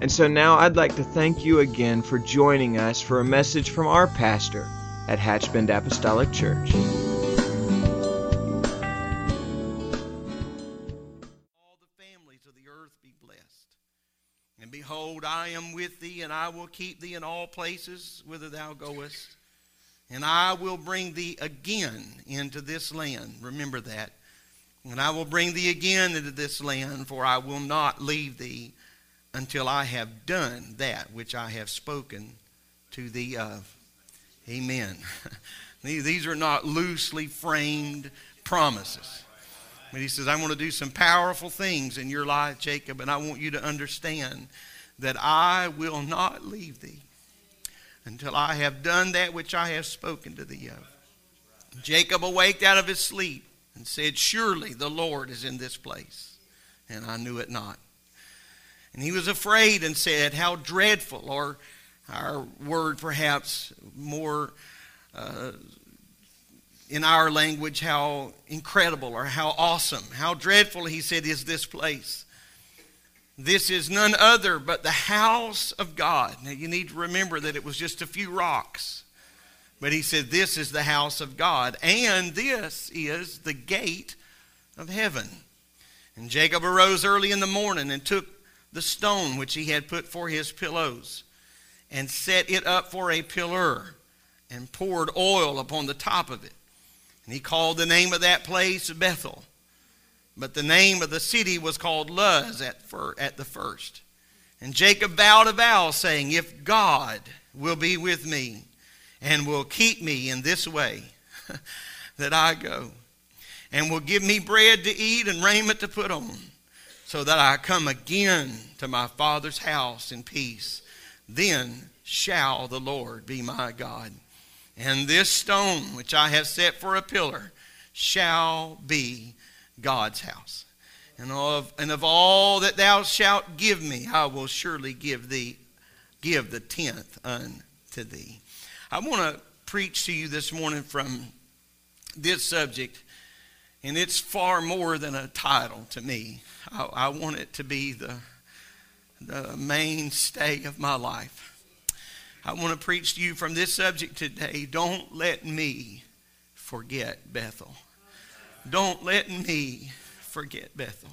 And so now I'd like to thank you again for joining us for a message from our pastor at Hatchbend Apostolic Church. all the families of the earth be blessed. And behold, I am with thee, and I will keep thee in all places whither thou goest. And I will bring thee again into this land. Remember that. And I will bring thee again into this land, for I will not leave thee until I have done that which I have spoken to thee of. Amen. These are not loosely framed promises. But he says, I want to do some powerful things in your life, Jacob, and I want you to understand that I will not leave thee until I have done that which I have spoken to thee of. Jacob awaked out of his sleep and said, Surely the Lord is in this place. And I knew it not. And he was afraid and said, How dreadful, or our word perhaps more uh, in our language, how incredible or how awesome, how dreadful, he said, is this place. This is none other but the house of God. Now you need to remember that it was just a few rocks. But he said, This is the house of God, and this is the gate of heaven. And Jacob arose early in the morning and took the stone which he had put for his pillows and set it up for a pillar and poured oil upon the top of it. And he called the name of that place Bethel. But the name of the city was called Luz at, fir- at the first. And Jacob vowed a vow, saying, If God will be with me and will keep me in this way that I go, and will give me bread to eat and raiment to put on, so that I come again to my father's house in peace, then shall the Lord be my God. And this stone which I have set for a pillar shall be God's house. And of, and of all that thou shalt give me, I will surely give thee, give the tenth unto thee. I want to preach to you this morning from this subject, and it's far more than a title to me. I, I want it to be the, the mainstay of my life. I want to preach to you from this subject today. Don't let me forget Bethel. Don't let me forget Bethel.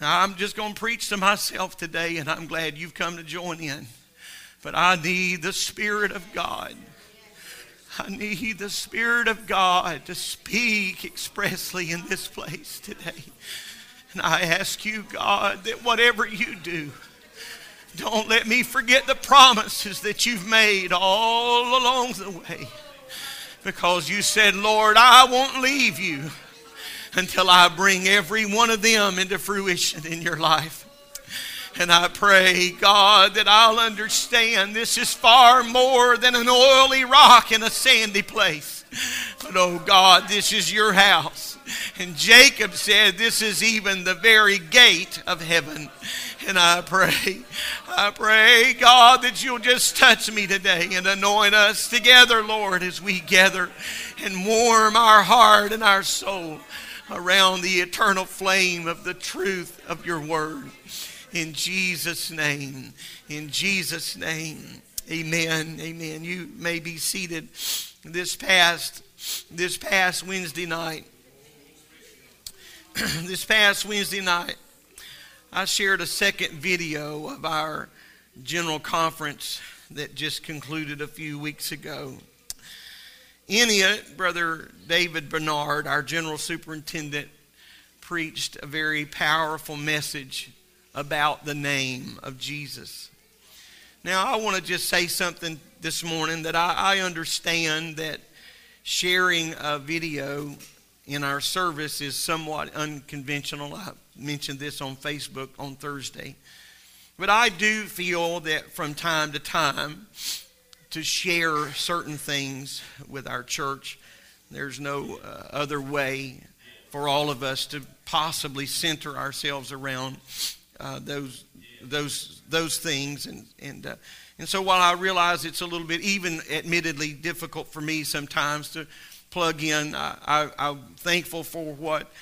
Now, I'm just going to preach to myself today, and I'm glad you've come to join in. But I need the Spirit of God. I need the Spirit of God to speak expressly in this place today. And I ask you, God, that whatever you do, don't let me forget the promises that you've made all along the way. Because you said, Lord, I won't leave you until I bring every one of them into fruition in your life. And I pray, God, that I'll understand this is far more than an oily rock in a sandy place. But oh God, this is your house. And Jacob said, This is even the very gate of heaven. And I pray, I pray, God, that you'll just touch me today and anoint us together, Lord, as we gather and warm our heart and our soul around the eternal flame of the truth of your word. In Jesus' name, in Jesus' name, amen, amen. You may be seated. This past, this past Wednesday night, this past Wednesday night, I shared a second video of our general conference that just concluded a few weeks ago. In it, Brother David Bernard, our general superintendent, preached a very powerful message about the name of Jesus. Now, I want to just say something this morning that I, I understand that sharing a video in our service is somewhat unconventional. I mentioned this on Facebook on Thursday. But I do feel that from time to time to share certain things with our church. There's no uh, other way for all of us to possibly center ourselves around uh, those those those things. And and uh, and so while I realize it's a little bit even admittedly difficult for me sometimes to plug in I, am thankful for what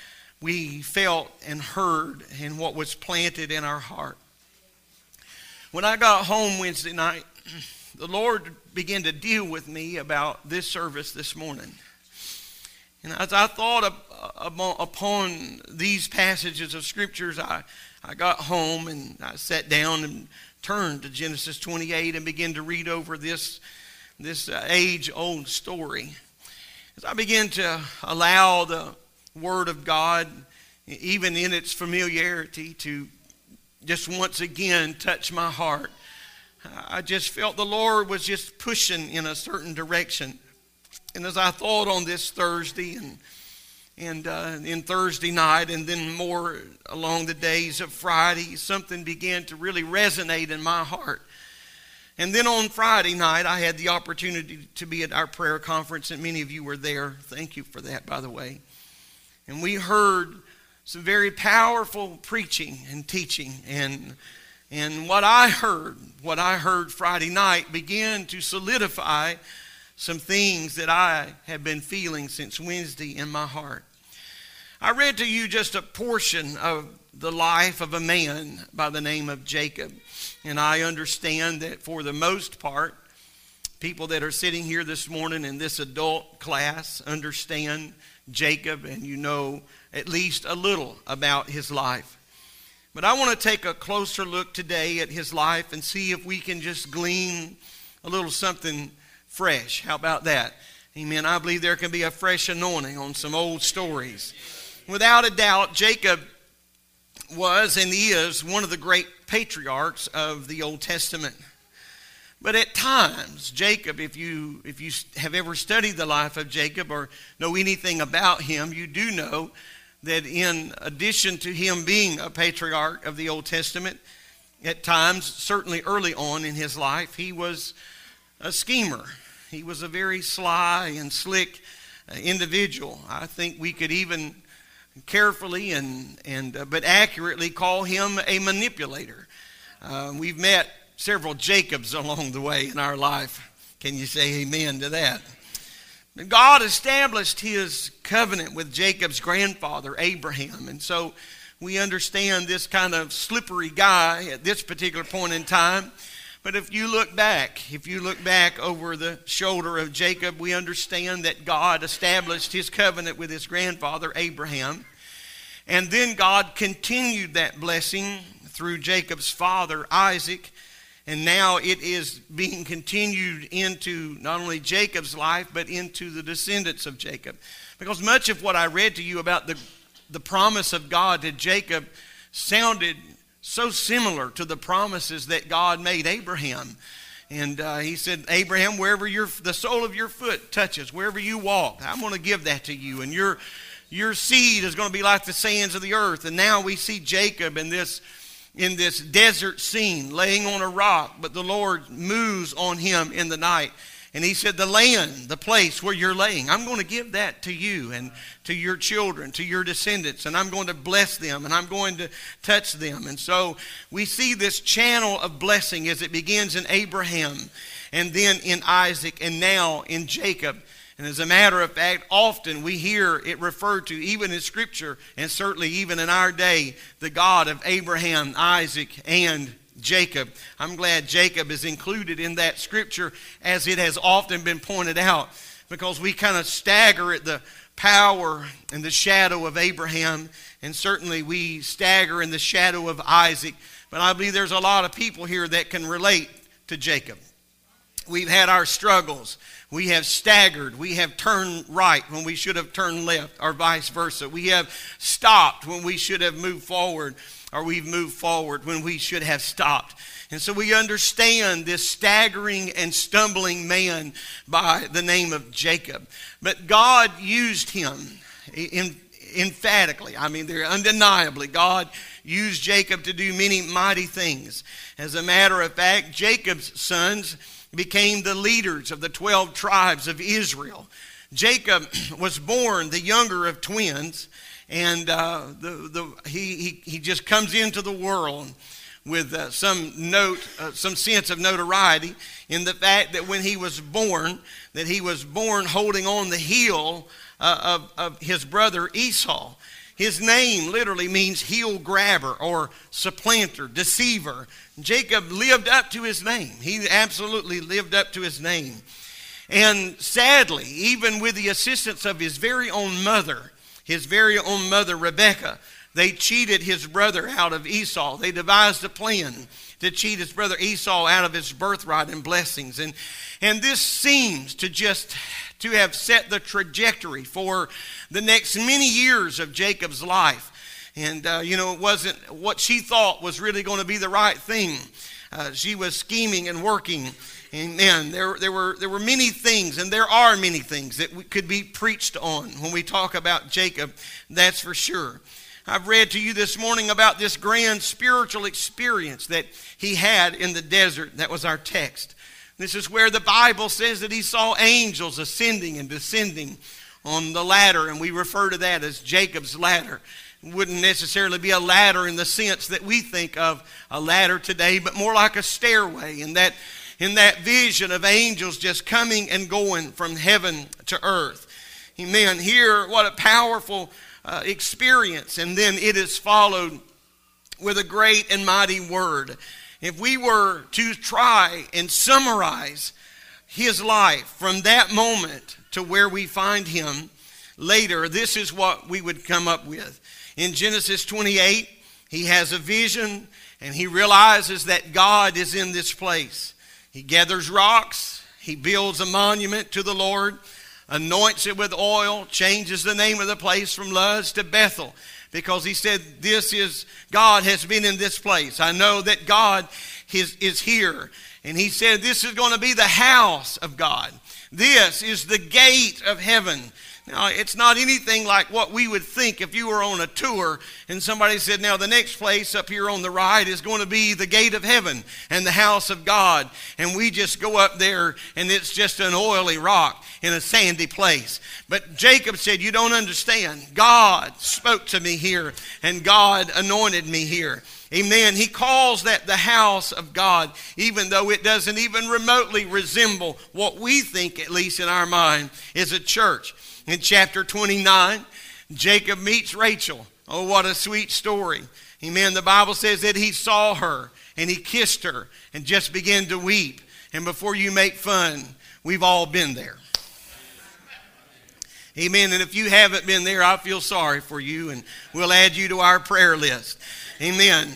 we felt and heard and what was planted in our heart. When I got home Wednesday night the Lord began to deal with me about this service this morning. And as I thought upon these passages of scriptures, I, I got home and I sat down and turned to Genesis 28 and began to read over this, this uh, age old story. As I began to allow the Word of God, even in its familiarity, to just once again touch my heart, I just felt the Lord was just pushing in a certain direction. And as I thought on this Thursday and and uh, in Thursday night, and then more along the days of Friday, something began to really resonate in my heart. And then on Friday night, I had the opportunity to be at our prayer conference, and many of you were there. Thank you for that, by the way. And we heard some very powerful preaching and teaching. And, and what I heard, what I heard Friday night, began to solidify some things that I have been feeling since Wednesday in my heart. I read to you just a portion of the life of a man by the name of Jacob. And I understand that for the most part, people that are sitting here this morning in this adult class understand Jacob and you know at least a little about his life. But I want to take a closer look today at his life and see if we can just glean a little something fresh. How about that? Amen. I believe there can be a fresh anointing on some old stories. Without a doubt, Jacob was and is one of the great patriarchs of the Old Testament. But at times, Jacob, if you, if you have ever studied the life of Jacob or know anything about him, you do know that in addition to him being a patriarch of the Old Testament, at times, certainly early on in his life, he was a schemer. He was a very sly and slick uh, individual. I think we could even carefully and, and uh, but accurately call him a manipulator. Uh, we've met several Jacobs along the way in our life. Can you say amen to that? God established his covenant with Jacob's grandfather, Abraham. And so we understand this kind of slippery guy at this particular point in time. But if you look back, if you look back over the shoulder of Jacob, we understand that God established his covenant with his grandfather Abraham. And then God continued that blessing through Jacob's father Isaac. And now it is being continued into not only Jacob's life, but into the descendants of Jacob. Because much of what I read to you about the, the promise of God to Jacob sounded so similar to the promises that God made Abraham. And uh, he said, Abraham, wherever your, the sole of your foot touches, wherever you walk, I'm going to give that to you. And your, your seed is going to be like the sands of the earth. And now we see Jacob in this, in this desert scene, laying on a rock, but the Lord moves on him in the night. And he said, The land, the place where you're laying, I'm going to give that to you and to your children, to your descendants, and I'm going to bless them and I'm going to touch them. And so we see this channel of blessing as it begins in Abraham and then in Isaac and now in Jacob. And as a matter of fact, often we hear it referred to, even in Scripture, and certainly even in our day, the God of Abraham, Isaac, and Jacob. I'm glad Jacob is included in that scripture as it has often been pointed out because we kind of stagger at the power and the shadow of Abraham, and certainly we stagger in the shadow of Isaac. But I believe there's a lot of people here that can relate to Jacob. We've had our struggles. We have staggered. We have turned right when we should have turned left, or vice versa. We have stopped when we should have moved forward or we've moved forward when we should have stopped. And so we understand this staggering and stumbling man by the name of Jacob. But God used him in, emphatically, I mean, they're undeniably, God used Jacob to do many mighty things. As a matter of fact, Jacob's sons became the leaders of the 12 tribes of Israel. Jacob was born the younger of twins, and uh, the, the, he, he, he just comes into the world with uh, some note, uh, some sense of notoriety in the fact that when he was born, that he was born holding on the heel uh, of, of his brother Esau. His name literally means heel grabber or supplanter, deceiver. Jacob lived up to his name. He absolutely lived up to his name. And sadly, even with the assistance of his very own mother, his very own mother, Rebekah, they cheated his brother out of Esau. They devised a plan to cheat his brother Esau out of his birthright and blessings. And, and this seems to just to have set the trajectory for the next many years of Jacob's life. And, uh, you know, it wasn't what she thought was really going to be the right thing. Uh, she was scheming and working. Amen. There, there, were, there were many things, and there are many things that we, could be preached on when we talk about Jacob, that's for sure. I've read to you this morning about this grand spiritual experience that he had in the desert. That was our text. This is where the Bible says that he saw angels ascending and descending on the ladder, and we refer to that as Jacob's ladder. It wouldn't necessarily be a ladder in the sense that we think of a ladder today, but more like a stairway, in that, in that vision of angels just coming and going from heaven to earth. Amen. Here, what a powerful uh, experience, and then it is followed with a great and mighty word. If we were to try and summarize his life from that moment to where we find him later, this is what we would come up with. In Genesis 28, he has a vision and he realizes that God is in this place. He gathers rocks, he builds a monument to the Lord anoints it with oil, changes the name of the place from Luz to Bethel because he said, This is, God has been in this place. I know that God is, is here. And he said, This is going to be the house of God. This is the gate of heaven. Now, it's not anything like what we would think if you were on a tour and somebody said, Now, the next place up here on the right is going to be the gate of heaven and the house of God. And we just go up there and it's just an oily rock in a sandy place. But Jacob said, You don't understand. God spoke to me here and God anointed me here. Amen. He calls that the house of God, even though it doesn't even remotely resemble what we think, at least in our mind, is a church. In chapter 29, Jacob meets Rachel. Oh, what a sweet story. Amen. The Bible says that he saw her and he kissed her and just began to weep. And before you make fun, we've all been there. Amen. And if you haven't been there, I feel sorry for you and we'll add you to our prayer list. Amen.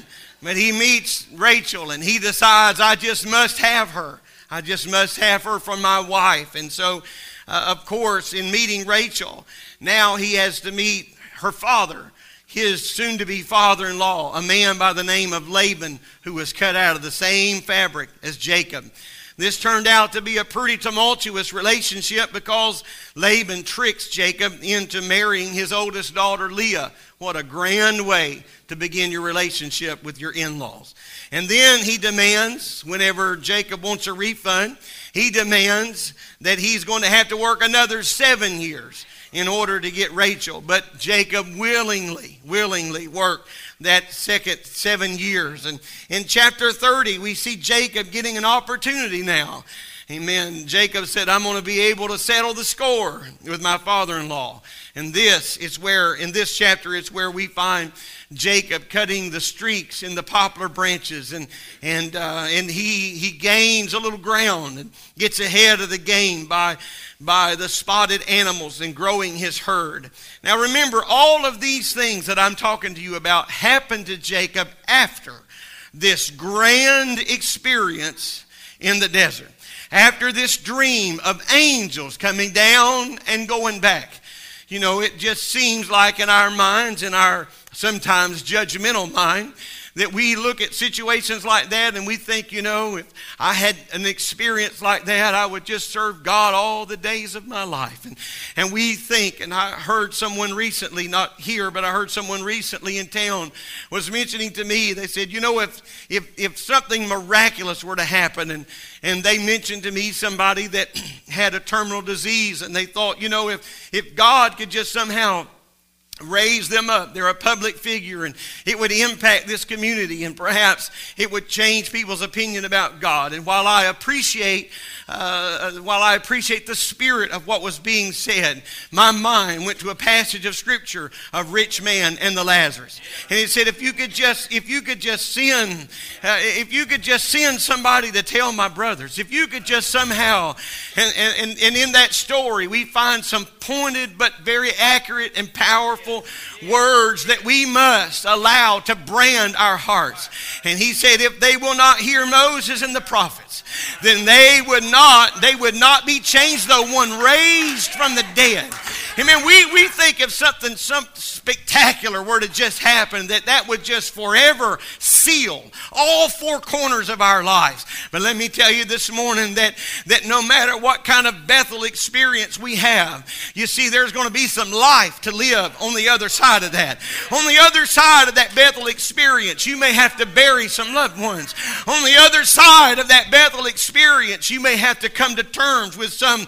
But he meets Rachel and he decides, I just must have her. I just must have her for my wife. And so uh, of course, in meeting Rachel, now he has to meet her father, his soon to be father in law, a man by the name of Laban, who was cut out of the same fabric as Jacob. This turned out to be a pretty tumultuous relationship because Laban tricks Jacob into marrying his oldest daughter, Leah. What a grand way to begin your relationship with your in laws. And then he demands, whenever Jacob wants a refund, he demands that he's going to have to work another seven years in order to get Rachel. But Jacob willingly, willingly worked that second seven years. And in chapter 30, we see Jacob getting an opportunity now. Amen. Jacob said, I'm going to be able to settle the score with my father in law. And this is where, in this chapter, it's where we find Jacob cutting the streaks in the poplar branches, and and uh, and he he gains a little ground and gets ahead of the game by by the spotted animals and growing his herd. Now remember, all of these things that I'm talking to you about happened to Jacob after this grand experience in the desert. After this dream of angels coming down and going back. You know, it just seems like in our minds, in our sometimes judgmental mind that we look at situations like that and we think, you know, if I had an experience like that, I would just serve God all the days of my life. And, and we think, and I heard someone recently, not here, but I heard someone recently in town was mentioning to me, they said, you know, if, if, if something miraculous were to happen, and, and they mentioned to me somebody that had a terminal disease, and they thought, you know, if, if God could just somehow raise them up. They're a public figure, and it would impact this community, and perhaps it would change people's opinion about God. And while I appreciate uh, while I appreciate the spirit of what was being said, my mind went to a passage of scripture of rich man and the Lazarus, and it said, "If you could just, if you could just send, uh, if you could just send somebody to tell my brothers, if you could just somehow," and, and, and in that story we find some pointed but very accurate and powerful words that we must allow to brand our hearts. And he said, if they will not hear Moses and the prophets, then they would not, they would not be changed, though one raised from the dead. Amen. We, we think if something some spectacular were to just happen, that that would just forever seal all four corners of our lives. But let me tell you this morning that, that no matter what kind of Bethel experience we have, you see, there's going to be some life to live on the other side of that. On the other side of that Bethel experience, you may have to bury some loved ones. On the other side of that Bethel experience, you may have to come to terms with some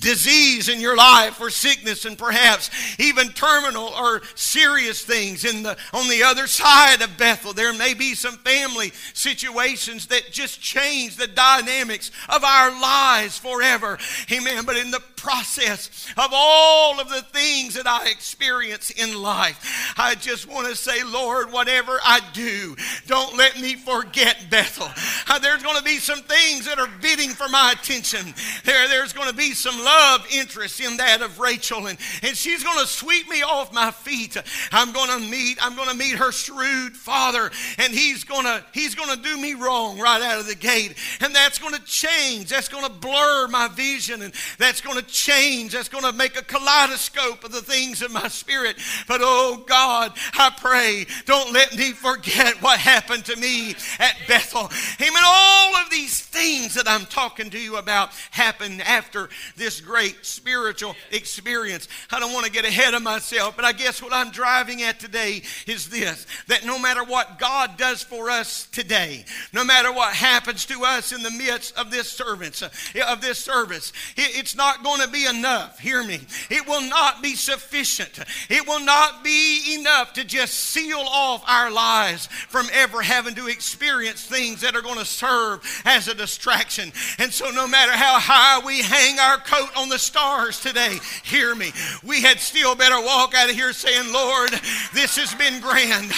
disease in your life or sickness and perhaps even terminal or serious things in the on the other side of Bethel. There may be some family situations that just change the dynamics of our lives forever. Amen. But in the process of all of the things that I experience in life I just want to say Lord whatever I do don't let me forget Bethel. Uh, there's going to be some things that are bidding for my attention. There there's going to be some love interest in that of Rachel, and, and she's going to sweep me off my feet. I'm going to meet, I'm going to meet her shrewd father, and he's going to he's going to do me wrong right out of the gate. And that's going to change. That's going to blur my vision, and that's going to change. That's going to make a kaleidoscope of the things in my spirit. But oh God, I pray, don't let me forget what happened to me at Bethel. Amen. All of these things that I'm talking to you about happened after this great spiritual experience. I don't want to get ahead of myself, but I guess what I'm driving at today is this that no matter what God does for us today, no matter what happens to us in the midst of this service, uh, of this service, it's not going to be enough. Hear me. It will not be sufficient. It will not be enough to just seal off our lives from ever having to experience things that are going to serve as a distraction. And so no matter how high we hang our coat on the stars today, hear me. We had still better walk out of here saying, Lord, this has been grand.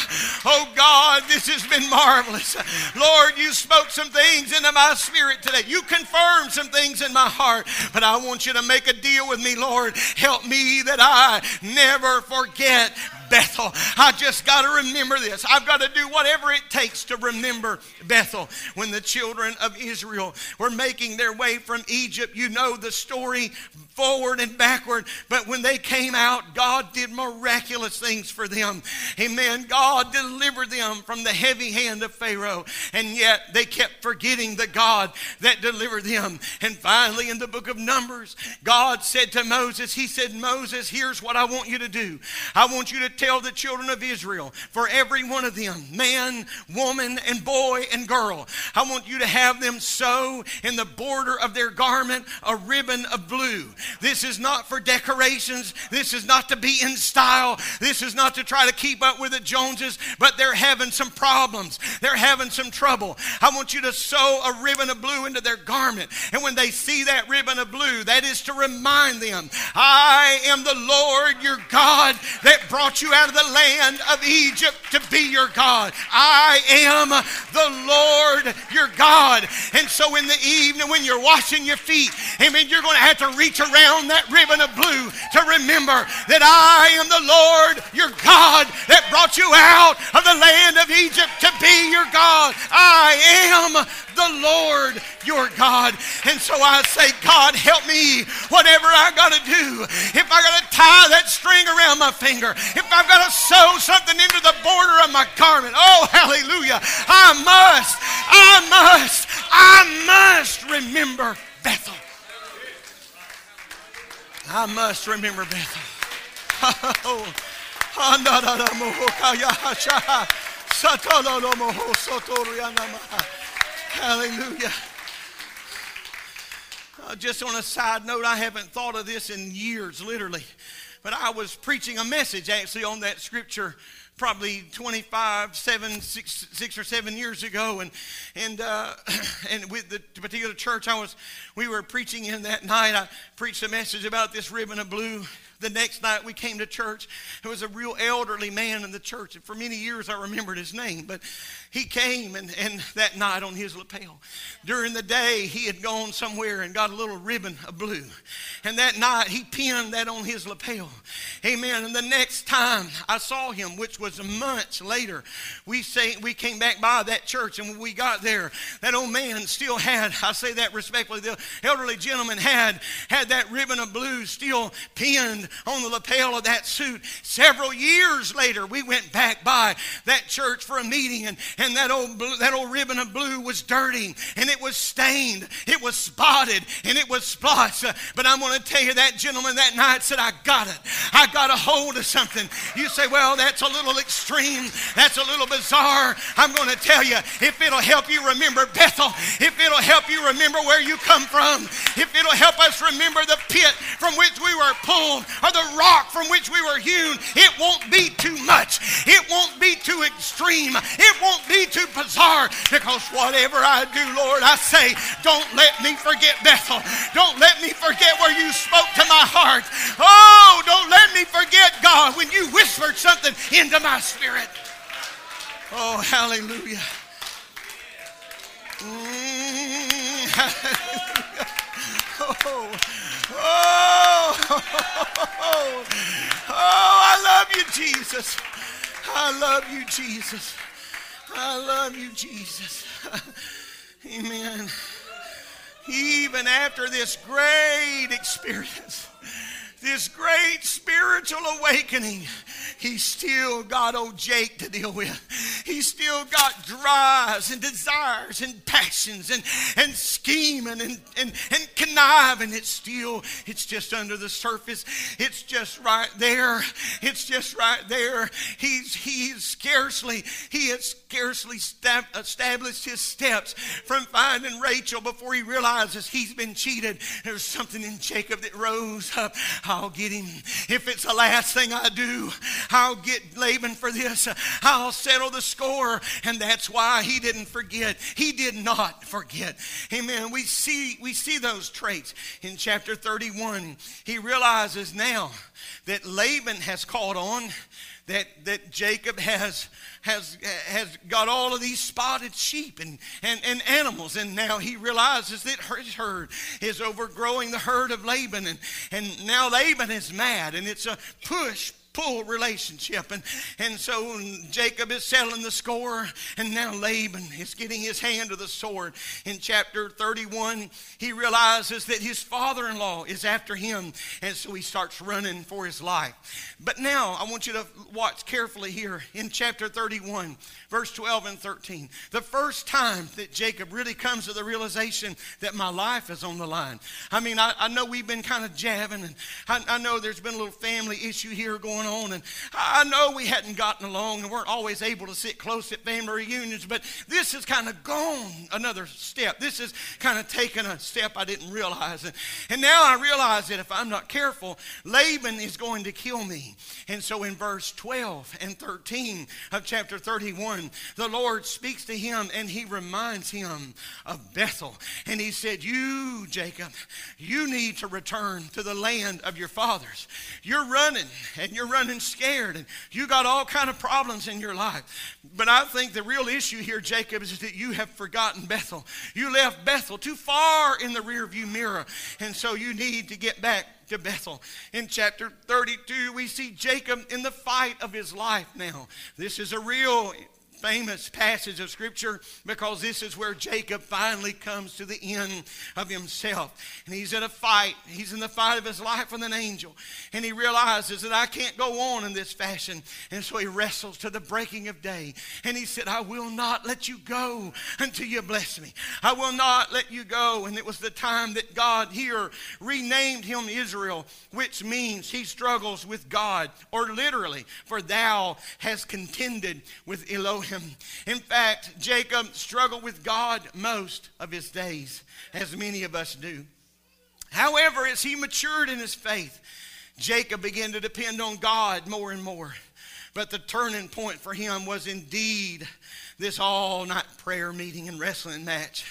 Oh God, this has been marvelous. Lord, you spoke some things into my spirit today. You confirmed some things in my heart. But I want you to make a deal with me, Lord. Help me that I never forget Bethel. I just got to remember this. I've got to do whatever it takes to remember Bethel. When the children of Israel were making their way from Egypt, you know the story forward and backward. But when they came out, God did miraculous things for them. Amen. God delivered them from the heavy hand of Pharaoh. And yet they kept forgetting the God that delivered them. And finally, in the book of Numbers, God said to Moses, He said, Moses, here's what I want you to do. I want you to tell the children of Israel, for every one of them, man, woman, and boy and girl, I want you to have them sew in the border of their garment a ribbon of blue. This is not for decorations. This is not to be in style. This is not to try to keep up with the Joneses, but they're having some problems. They're having some trouble. I want you to sew a ribbon of blue into their garment. And when they see that ribbon of blue, that is to remind them, I am the Lord your God that brought you out of the land of Egypt to be your God. I am the Lord your God. And so in the evening when you're washing your feet, amen, you're going to have to reach around around that ribbon of blue to remember that I am the Lord your God that brought you out of the land of Egypt to be your God. I am the Lord your God. And so I say, God, help me, whatever I got to do. If I got to tie that string around my finger, if I've got to sew something into the border of my garment. Oh, hallelujah. I must, I must, I must remember Bethel. I must remember Bethel. Oh, Hallelujah. Uh, just on a side note, I haven't thought of this in years, literally. But I was preaching a message actually on that scripture probably 25, seven, six, six or seven years ago, and and uh, and with the particular church I was, we were preaching in that night. I preached a message about this ribbon of blue the next night we came to church, there was a real elderly man in the church. And for many years I remembered his name. But he came and, and that night on his lapel. During the day, he had gone somewhere and got a little ribbon of blue. And that night, he pinned that on his lapel. Amen. And the next time I saw him, which was months later, we say we came back by that church, and when we got there, that old man still had, I say that respectfully, the elderly gentleman had had that ribbon of blue still pinned on the lapel of that suit. Several years later, we went back by that church for a meeting, and, and that, old blue, that old ribbon of blue was dirty, and it was stained, it was spotted, and it was splotched. Uh, but I'm going to tell you, that gentleman that night said, I got it. I got a hold of something. You say, well, that's a little extreme. That's a little bizarre. I'm going to tell you, if it'll help you remember Bethel, if it'll help you remember where you come from, if it'll help us remember the pit from which we were pulled, or the rock from which we were hewn, it won't be too much. It won't be too extreme. It won't be too bizarre because whatever I do, Lord, I say, don't let me forget Bethel. Don't let me forget where you spoke to my heart. Oh, don't let me forget, God, when you whispered something into my spirit. Oh, hallelujah. Mm, hallelujah. Oh, oh, oh, oh, I love you, Jesus. I love you, Jesus. I love you, Jesus. Amen. Even after this great experience, this great spiritual awakening, he still got old Jake to deal with. He still got drives and desires and passions and, and scheming and, and, and conniving. It's still, it's just under the surface. It's just right there. It's just right there. He's, he's scarcely, he has scarcely stab, established his steps from finding Rachel before he realizes he's been cheated. There's something in Jacob that rose up. I'll get him. If it's the last thing I do, I'll get Laban for this. I'll settle the score. And that's why he didn't forget. He did not forget. Amen. We see, we see those traits in chapter 31. He realizes now that Laban has caught on that, that Jacob has, has, has got all of these spotted sheep and, and, and animals. And now he realizes that his herd is overgrowing the herd of Laban. And, and now Laban is mad. And it's a push, pull relationship. And, and so Jacob is settling the score, and now Laban is getting his hand to the sword. In chapter 31, he realizes that his father in law is after him, and so he starts running for his life. But now I want you to watch carefully here in chapter 31, verse 12 and 13. The first time that Jacob really comes to the realization that my life is on the line. I mean, I, I know we've been kind of jabbing, and I, I know there's been a little family issue here going going on. And I know we hadn't gotten along and weren't always able to sit close at family reunions, but this has kind of gone another step. This has kind of taken a step I didn't realize. And, and now I realize that if I'm not careful, Laban is going to kill me. And so in verse 12 and 13 of chapter 31, the Lord speaks to him and he reminds him of Bethel. And he said, You, Jacob, you need to return to the land of your fathers. You're running and you're running scared and you got all kind of problems in your life. But I think the real issue here, Jacob, is that you have forgotten Bethel. You left Bethel too far in the rearview mirror. And so you need to get back to Bethel. In chapter 32, we see Jacob in the fight of his life now. This is a real famous passage of Scripture because this is where Jacob finally comes to the end of himself. And he's in a fight. He's in the fight of his life with an angel. And he realizes that I can't go on in this fashion. And so he wrestles to the breaking of day. And he said, I will not let you go until you bless me. I will not let you go. And it was the time that God here renamed him Israel, which means he struggles with God, or literally, for thou has contended with Elohim. In fact, Jacob struggled with God most of his days, as many of us do. However, as he matured in his faith, Jacob began to depend on God more and more. But the turning point for him was indeed this all night prayer meeting and wrestling match.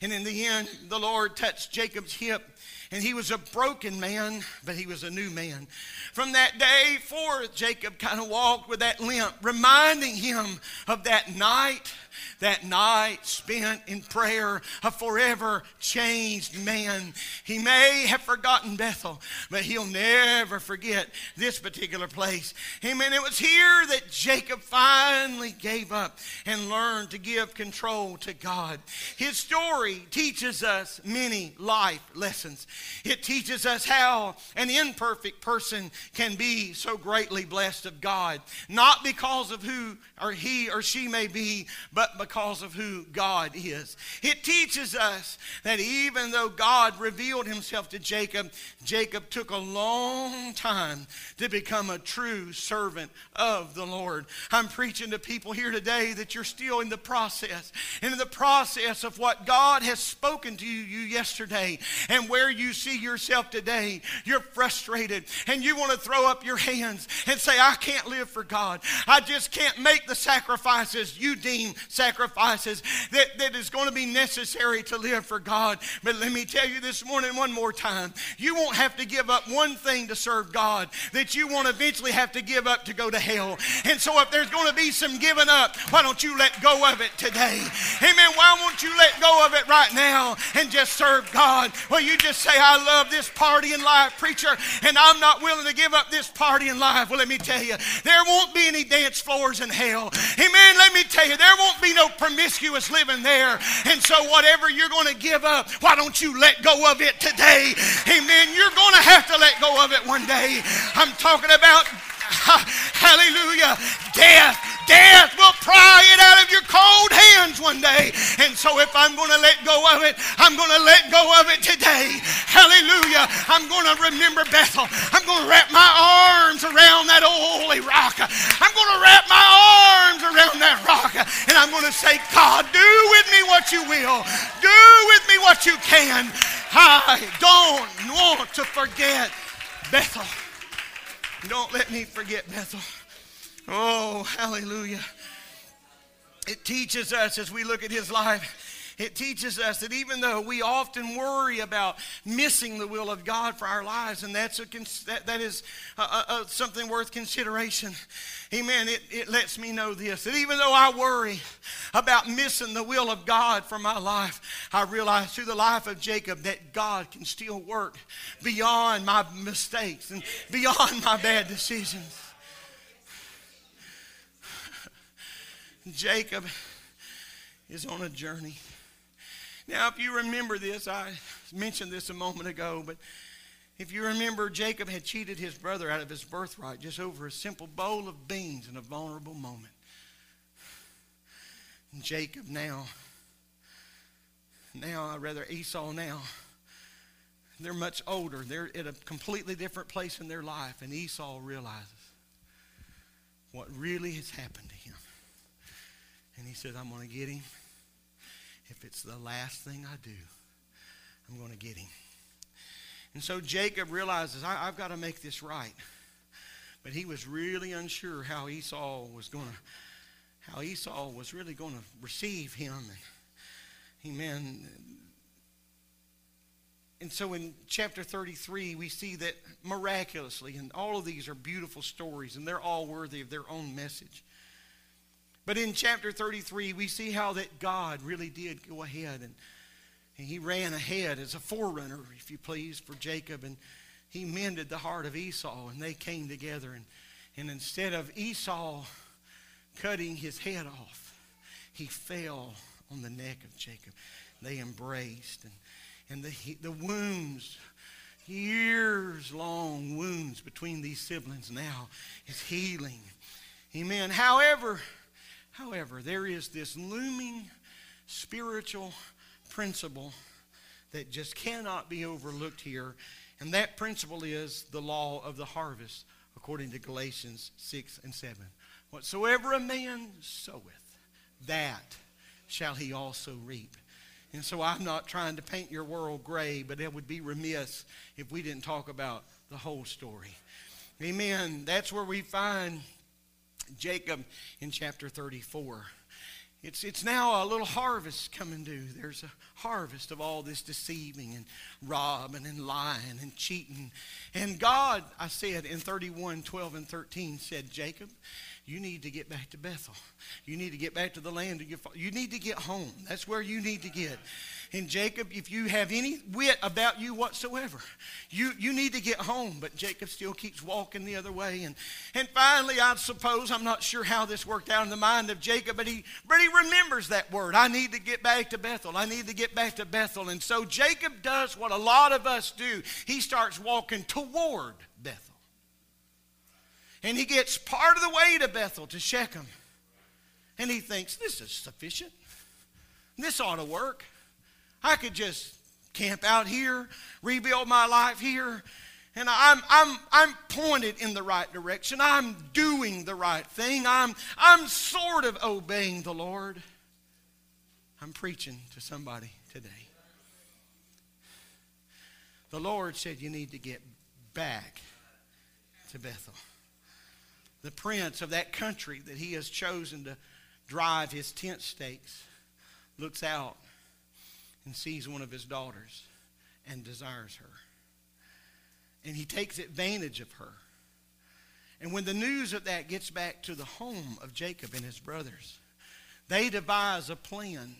And in the end, the Lord touched Jacob's hip and he was a broken man, but he was a new man. From that day forth, Jacob kind of walked with that limp, reminding him of that night that night spent in prayer, a forever changed man. He may have forgotten Bethel, but he'll never forget this particular place. Amen. It was here that Jacob finally gave up and learned to give control to God. His story teaches us many life lessons. It teaches us how an imperfect person can be so greatly blessed of God, not because of who or he or she may be, but because of who God is. It teaches us that even though God revealed himself to Jacob, Jacob took a long time to become a true servant of the Lord. I'm preaching to people here today that you're still in the process, and in the process of what God has spoken to you yesterday and where you see yourself today. You're frustrated and you want to throw up your hands and say, I can't live for God. I just can't make the sacrifices you deem sacrifices that, that is going to be necessary to live for God. But let me tell you this morning one more time you won't have to give up one thing to serve God that you won't eventually have to give up to go to hell. And so if there's going to be some giving up, why don't you let go of it today? Amen. Why won't you let go of it right now and just serve God? Well, you just say, I love this party in life, preacher, and I'm not willing to give up this party in life. Well, let me tell you, there won't be any dance floors in hell. Amen. Let me tell you, there won't be no promiscuous living there. And so, whatever you're going to give up, why don't you let go of it today? Amen. You're going to have to let go of it one day. I'm talking about Hallelujah. Death, death will pry it out of your cold hands one day. And so if I'm going to let go of it, I'm going to let go of it today. Hallelujah. I'm going to remember Bethel. I'm going to wrap my arms around that holy rock. I'm going to wrap my arms around that rock. And I'm going to say, God, do with me what you will. Do with me what you can. I don't want to forget Bethel. Don't let me forget Bethel. Oh, hallelujah. It teaches us as we look at his life, it teaches us that even though we often worry about missing the will of God for our lives, and that's a, that, that is a, a, something worth consideration, amen, it, it lets me know this that even though I worry about missing the will of God for my life, I realize through the life of Jacob that God can still work beyond my mistakes and beyond my bad decisions. Jacob is on a journey. Now, if you remember this, I mentioned this a moment ago, but if you remember, Jacob had cheated his brother out of his birthright just over a simple bowl of beans in a vulnerable moment. And Jacob now, now, I rather Esau now, they're much older. They're at a completely different place in their life, and Esau realizes what really has happened to him. And he says, I'm going to get him. If it's the last thing I do, I'm going to get him. And so Jacob realizes, I, have got to make this right. But he was really unsure how Esau was going to, how Esau was really going to receive him. And, amen. And so in chapter 33, we see that miraculously, and all of these are beautiful stories, and they're all worthy of their own message. But in chapter 33, we see how that God really did go ahead and, and he ran ahead as a forerunner, if you please, for Jacob. And he mended the heart of Esau, and they came together. And, and instead of Esau cutting his head off, he fell on the neck of Jacob. They embraced, and, and the, the wounds, years long wounds between these siblings now is healing. Amen. However, however, there is this looming spiritual principle that just cannot be overlooked here, and that principle is the law of the harvest, according to Galatians 6 and 7. Whatsoever a man soweth, that shall he also reap. And so I'm not trying to paint your world gray, but it would be remiss if we didn't talk about the whole story. Amen. That's where we find Jacob in chapter 34. It's, it's now a little harvest coming due. There's a harvest of all this deceiving and robbing and lying and cheating. And God, I said in 31, 12, and 13, said, Jacob, you need to get back to Bethel. You need to get back to the land of your father. You need to get home. That's where you need to get. And Jacob, if you have any wit about you whatsoever, you, you need to get home. But Jacob still keeps walking the other way. And, and finally, I suppose, I'm not sure how this worked out in the mind of Jacob, but he, but he remembers that word. I need to get back to Bethel. I need to get back to Bethel. And so Jacob does what a lot of us do. He starts walking toward Bethel. And he gets part of the way to Bethel, to Shechem. And he thinks, this is sufficient. This ought to work. I could just camp out here, rebuild my life here, and I'm, I'm, I'm pointed in the right direction. I'm doing the right thing. I'm, I'm sort of obeying the Lord. I'm preaching to somebody today. The Lord said you need to get back to Bethel. The prince of that country that he has chosen to drive his tent stakes looks out and sees one of his daughters and desires her. And he takes advantage of her. And when the news of that gets back to the home of Jacob and his brothers, they devise a plan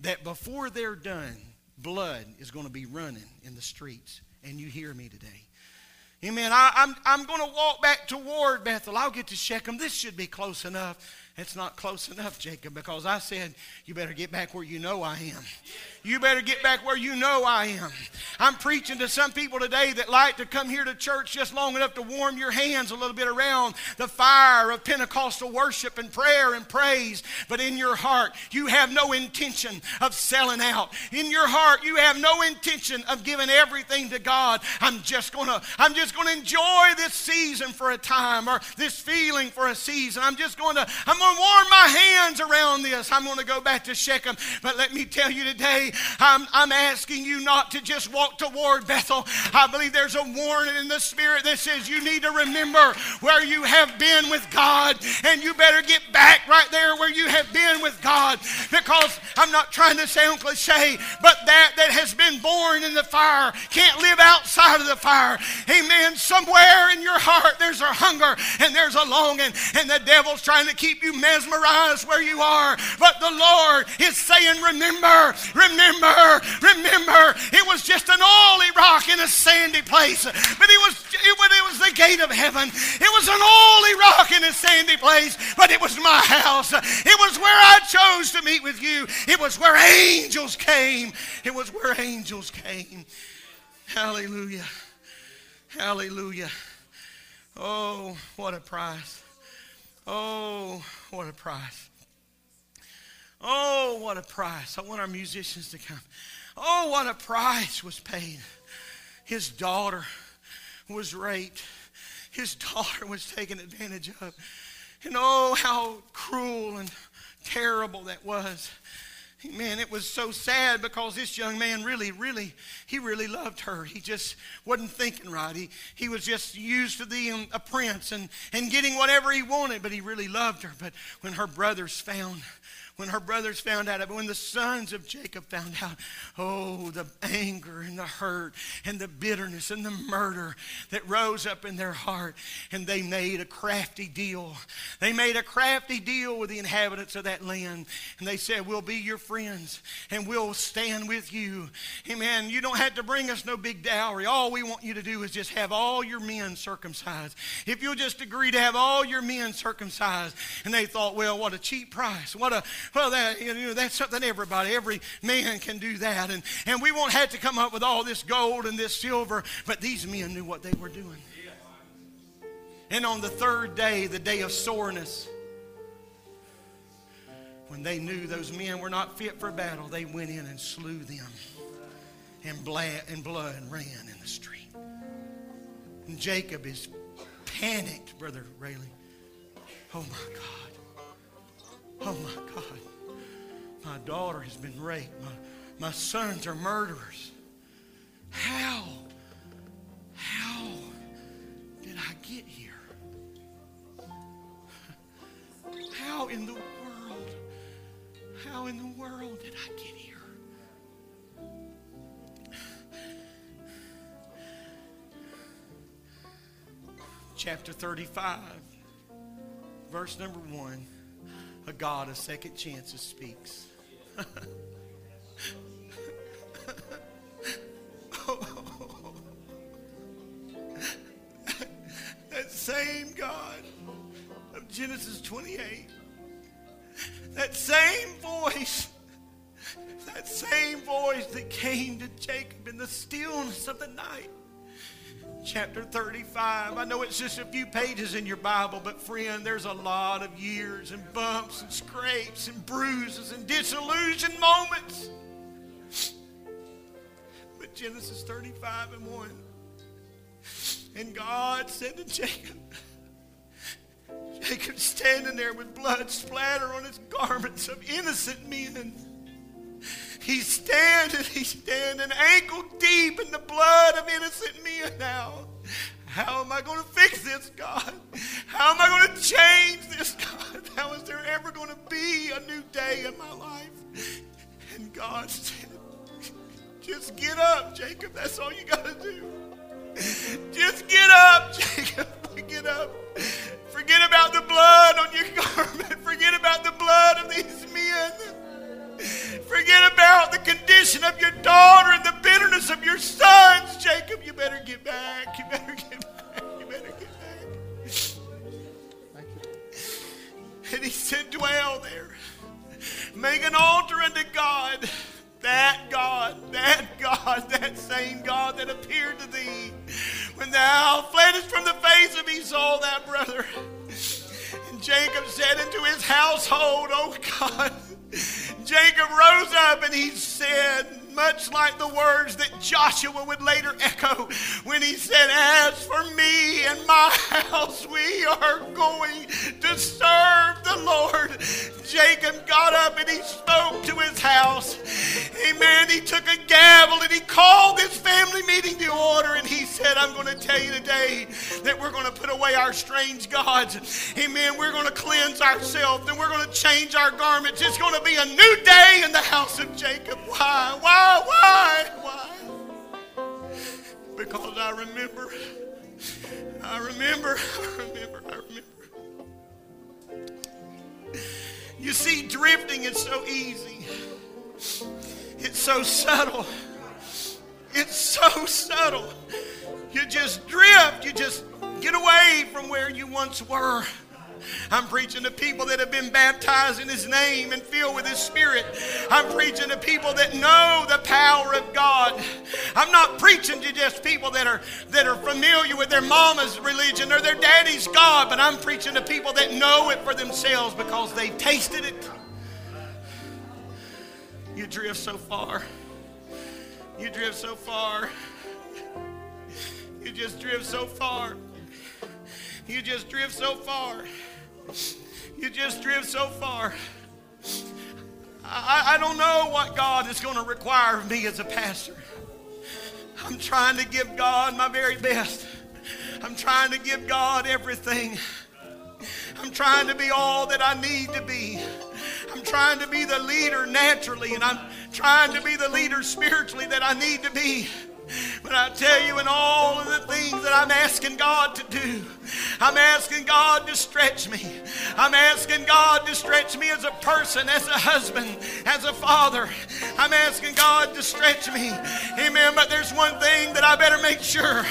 that before they're done, blood is going to be running in the streets. And you hear me today. Amen. I, am I'm, I'm going to walk back toward Bethel. I'll get to Shechem. This should be close enough. It's not close enough, Jacob, because I said, you better get back where you know I am. You better get back where you know I am. I'm preaching to some people today that like to come here to church just long enough to warm your hands a little bit around the fire of Pentecostal worship and prayer and praise. But in your heart, you have no intention of selling out. In your heart, you have no intention of giving everything to God. I'm just gonna, I'm just gonna enjoy this season for a time or this feeling for a season. I'm just gonna, I'm gonna warm my hands around this. I'm gonna go back to Shechem. But let me tell you today, I'm, I'm asking you not to just walk toward Bethel. I believe there's a warning in the Spirit that says you need to remember where you have been with God, and you better get back right there where you have been with God. Because I'm not trying to sound cliche, but that that has been born in the fire can't live outside of the fire. Amen. Somewhere in your heart there's a hunger and there's a longing, and the devil's trying to keep you mesmerized where you are. But the Lord is saying, Remember, remember remember, remember, it was just an oily rock in a sandy place, but it was, it, it was the gate of heaven. It was an oily rock in a sandy place, but it was my house. It was where I chose to meet with you. It was where angels came. It was where angels came. Hallelujah. Hallelujah. Oh, what a price. Oh, what a price. Oh, what a price. I want our musicians to come. Oh, what a price was paid. His daughter was raped. His daughter was taken advantage of. And oh, how cruel and terrible that was. Man, it was so sad because this young man really, really, he really loved her. He just wasn't thinking right. He, he was just used to being a prince and, and getting whatever he wanted, but he really loved her. But when her brothers found when her brothers found out, when the sons of Jacob found out, oh, the anger and the hurt and the bitterness and the murder that rose up in their heart. And they made a crafty deal. They made a crafty deal with the inhabitants of that land. And they said, We'll be your friends, and we'll stand with you. Amen. You don't have to bring us no big dowry. All we want you to do is just have all your men circumcised. If you'll just agree to have all your men circumcised. And they thought, well, what a cheap price. What a, well, that, you know, that's something everybody, every man can do that. And, and we won't have to come up with all this gold and this silver, but these men knew what they were doing. And on the third day, the day of soreness, when they knew those men were not fit for battle, they went in and slew them. And blood, and blood ran in the street. And Jacob is panicked, Brother Rayleigh. Oh my God. Oh my God. My daughter has been raped. My, my sons are murderers. How? How did I get here? How in the? How in the world did I get here? Chapter 35, verse number 1. A God of second chances speaks. that same God of Genesis 28 that same voice, that same voice that came to Jacob in the stillness of the night. Chapter 35. I know it's just a few pages in your Bible, but friend, there's a lot of years and bumps and scrapes and bruises and disillusioned moments. But Genesis 35 and 1. And God said to Jacob, Jacob standing there with blood splatter on his garments of innocent men. He's standing, he's standing ankle deep in the blood of innocent men now. How am I going to fix this, God? How am I going to change this, God? How is there ever going to be a new day in my life? And God said, just get up, Jacob. That's all you got to do. Just get up, Jacob. Get up. Forget about the blood our garments. It's going to be a new day in the house of Jacob. Why? Why? Why? Why? Because I remember. I remember. I remember. I remember. You see, drifting is so easy. It's so subtle. It's so subtle. You just drift. You just get away from where you once were. I'm preaching to people that have been baptized in His name and filled with His Spirit. I'm preaching to people that know the power of God. I'm not preaching to just people that are that are familiar with their mama's religion or their daddy's God, but I'm preaching to people that know it for themselves because they've tasted it. You drift so far. You drift so far. You just drift so far. You just drift so far. You just drift so far. I, I don't know what God is going to require of me as a pastor. I'm trying to give God my very best. I'm trying to give God everything. I'm trying to be all that I need to be. I'm trying to be the leader naturally, and I'm trying to be the leader spiritually that I need to be. But I tell you, in all of the things that I'm asking God to do, I'm asking God to stretch me. I'm asking God to stretch me as a person, as a husband, as a father. I'm asking God to stretch me. Amen. But there's one thing that I better make sure.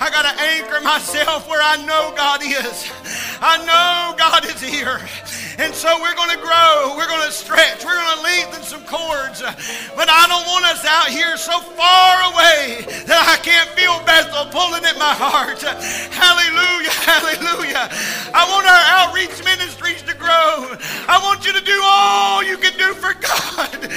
I got to anchor myself where I know God is. I know God is here. And so we're going to grow. We're going to stretch. We're going to lengthen some cords. But I don't want us out here so far away that I can't feel Bethel pulling at my heart. Hallelujah. Hallelujah. I want our outreach ministries to grow. I want you to do all you can do for God.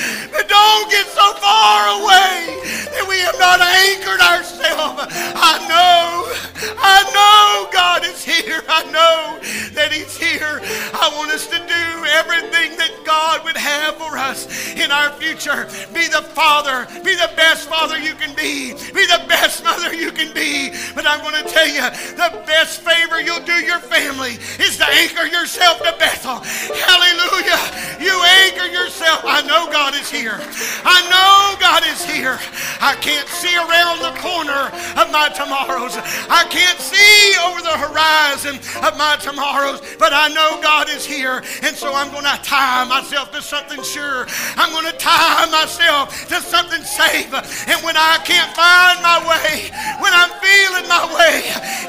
Don't get so far away that we have not anchored ourselves. I know. I know God is here. I know that He's here. I want us to do everything that God would have for us in our future. Be the father, be the best father you can be, be the best mother you can be. But I'm going to tell you, the best favor you'll do your family is to anchor yourself to Bethel. Hallelujah. You anchor yourself. I know God is here. I know God is here. I can't see around the corner of my tomorrows. I can't see over the horizon of my tomorrows, but I know God is here. And so I'm going to tie myself to something sure. I'm going to tie myself to something safe. And when I can't find my way, when I'm feeling my way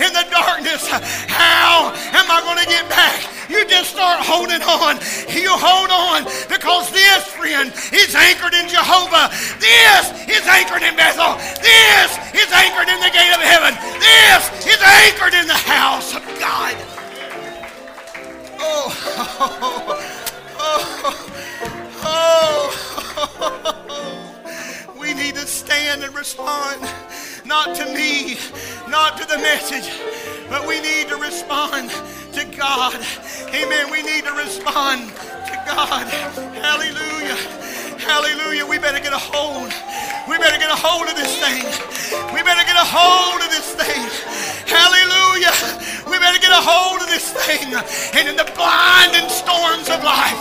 in the darkness, how am I going to get back? You just start holding on. You hold on because this, friend, is anchored in Jehovah. This is anchored in Bethel. This is anchored in the gate of heaven. This is anchored in the house of God. Oh, oh, oh, we need to stand and respond, not to me, not to the message, but we need to respond to God. Amen. We need to respond to God. Hallelujah. Hallelujah. We better get a hold. We better get a hold of this thing. We better get a hold of this thing. Hallelujah. We better get a hold of this thing. And in the blinding storms of life,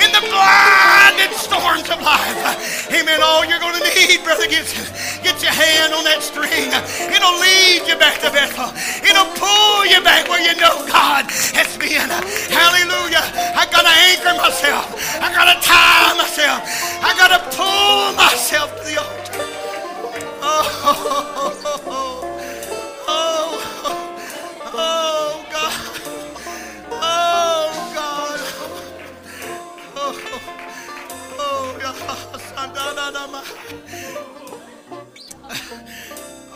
in the blinding storms of life, amen, all you're going to need, Brother Gibson, get your hand on that string. It'll lead you back to Bethel. It'll pull you back where you know God has been. Hallelujah. I got to anchor myself. I got to tie myself. I got to pull myself to the altar. Oh, oh, oh, oh,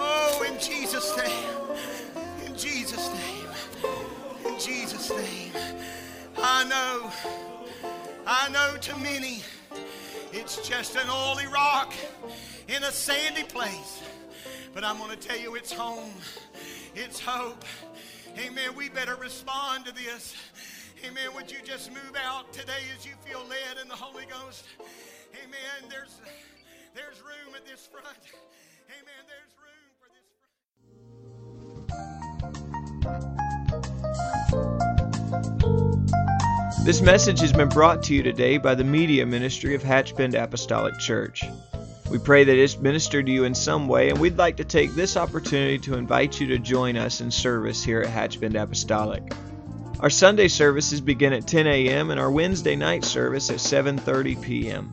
Oh, in Jesus' name. In Jesus' name. In Jesus' name. I know. I know to many it's just an oily rock in a sandy place. But I'm going to tell you it's home. It's hope. Amen. We better respond to this. Amen. Would you just move out today as you feel led in the Holy Ghost? Amen. There's there's room at this front. Amen. There's room for this front. This message has been brought to you today by the media ministry of Hatchbend Apostolic Church. We pray that it's ministered to you in some way, and we'd like to take this opportunity to invite you to join us in service here at Hatchbend Apostolic. Our Sunday services begin at 10 a.m. and our Wednesday night service at 7:30 p.m.